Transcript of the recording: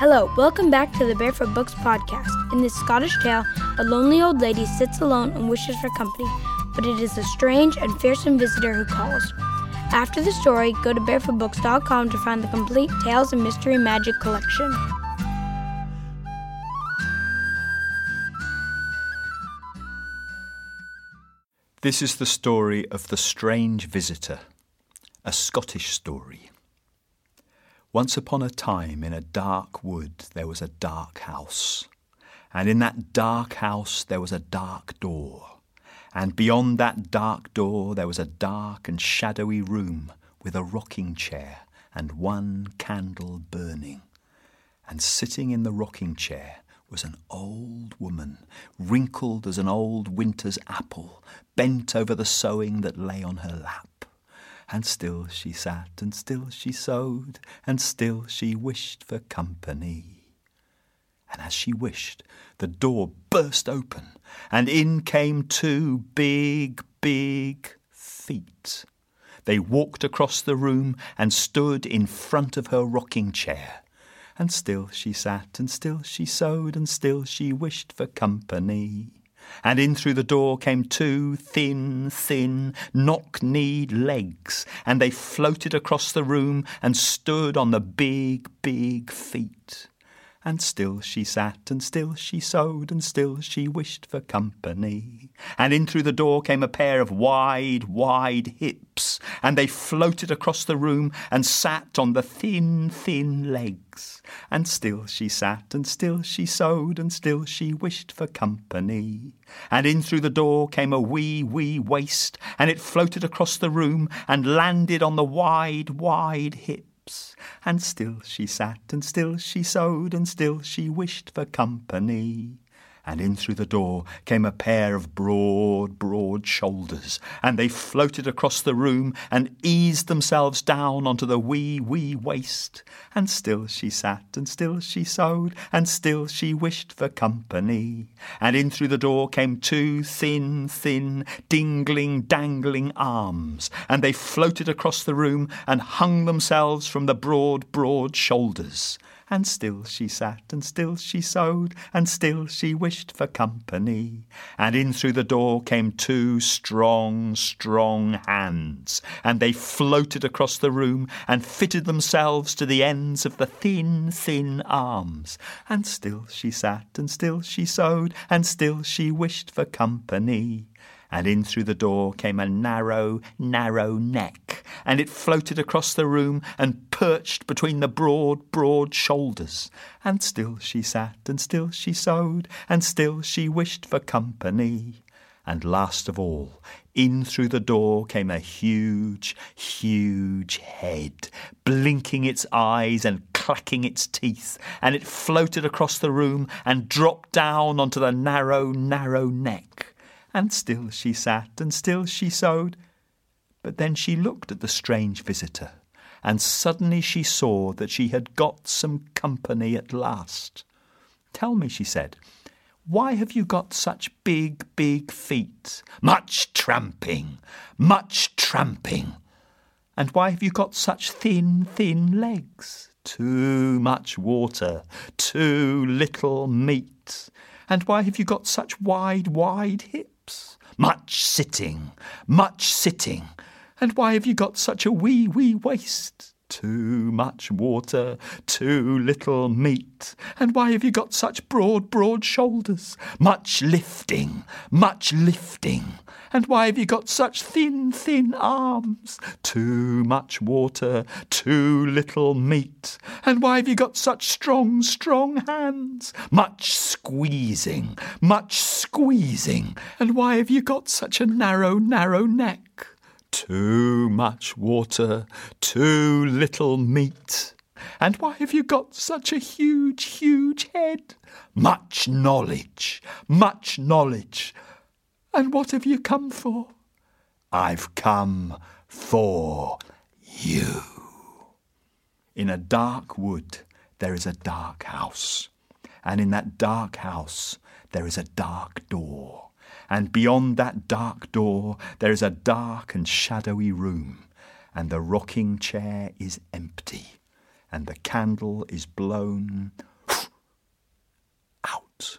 Hello, welcome back to the Barefoot Books podcast. In this Scottish tale, a lonely old lady sits alone and wishes for company, but it is a strange and fearsome visitor who calls. After the story, go to barefootbooks.com to find the complete Tales and Mystery Magic collection. This is the story of The Strange Visitor, a Scottish story. Once upon a time, in a dark wood, there was a dark house. And in that dark house, there was a dark door. And beyond that dark door, there was a dark and shadowy room with a rocking chair and one candle burning. And sitting in the rocking chair was an old woman, wrinkled as an old winter's apple, bent over the sewing that lay on her lap. And still she sat, and still she sewed, and still she wished for company. And as she wished, the door burst open, and in came two big, big feet. They walked across the room and stood in front of her rocking chair. And still she sat, and still she sewed, and still she wished for company. And in through the door came two thin, thin, knock kneed legs, and they floated across the room and stood on the big, big feet. And still she sat, and still she sewed, and still she wished for company. And in through the door came a pair of wide, wide hips, and they floated across the room and sat on the thin, thin legs. And still she sat, and still she sewed, and still she wished for company. And in through the door came a wee, wee waist, and it floated across the room and landed on the wide, wide hips. And still she sat, and still she sewed, and still she wished for company. And in through the door came a pair of broad, broad shoulders, and they floated across the room and eased themselves down onto the wee, wee waist. And still she sat, and still she sewed, and still she wished for company. And in through the door came two thin, thin, dingling, dangling arms, and they floated across the room and hung themselves from the broad, broad shoulders. And still she sat, and still she sewed, and still she wished for company. And in through the door came two strong, strong hands, and they floated across the room and fitted themselves to the ends of the thin, thin arms. And still she sat, and still she sewed, and still she wished for company and in through the door came a narrow, narrow neck, and it floated across the room and perched between the broad, broad shoulders. And still she sat, and still she sewed, and still she wished for company. And last of all, in through the door came a huge, huge head, blinking its eyes and clacking its teeth, and it floated across the room and dropped down onto the narrow, narrow neck and still she sat, and still she sewed. But then she looked at the strange visitor, and suddenly she saw that she had got some company at last. Tell me, she said, why have you got such big, big feet? Much tramping, much tramping. And why have you got such thin, thin legs? Too much water, too little meat. And why have you got such wide, wide hips? Much sitting, much sitting. And why have you got such a wee, wee waist? Too much water, too little meat. And why have you got such broad, broad shoulders? Much lifting, much lifting. And why have you got such thin, thin arms? Too much water, too little meat. And why have you got such strong, strong hands? Much squeezing, much squeezing. And why have you got such a narrow, narrow neck? Too much water, too little meat. And why have you got such a huge, huge head? Much knowledge, much knowledge. And what have you come for? I've come for you. In a dark wood there is a dark house, and in that dark house there is a dark door. And beyond that dark door there is a dark and shadowy room, and the rocking chair is empty, and the candle is blown out.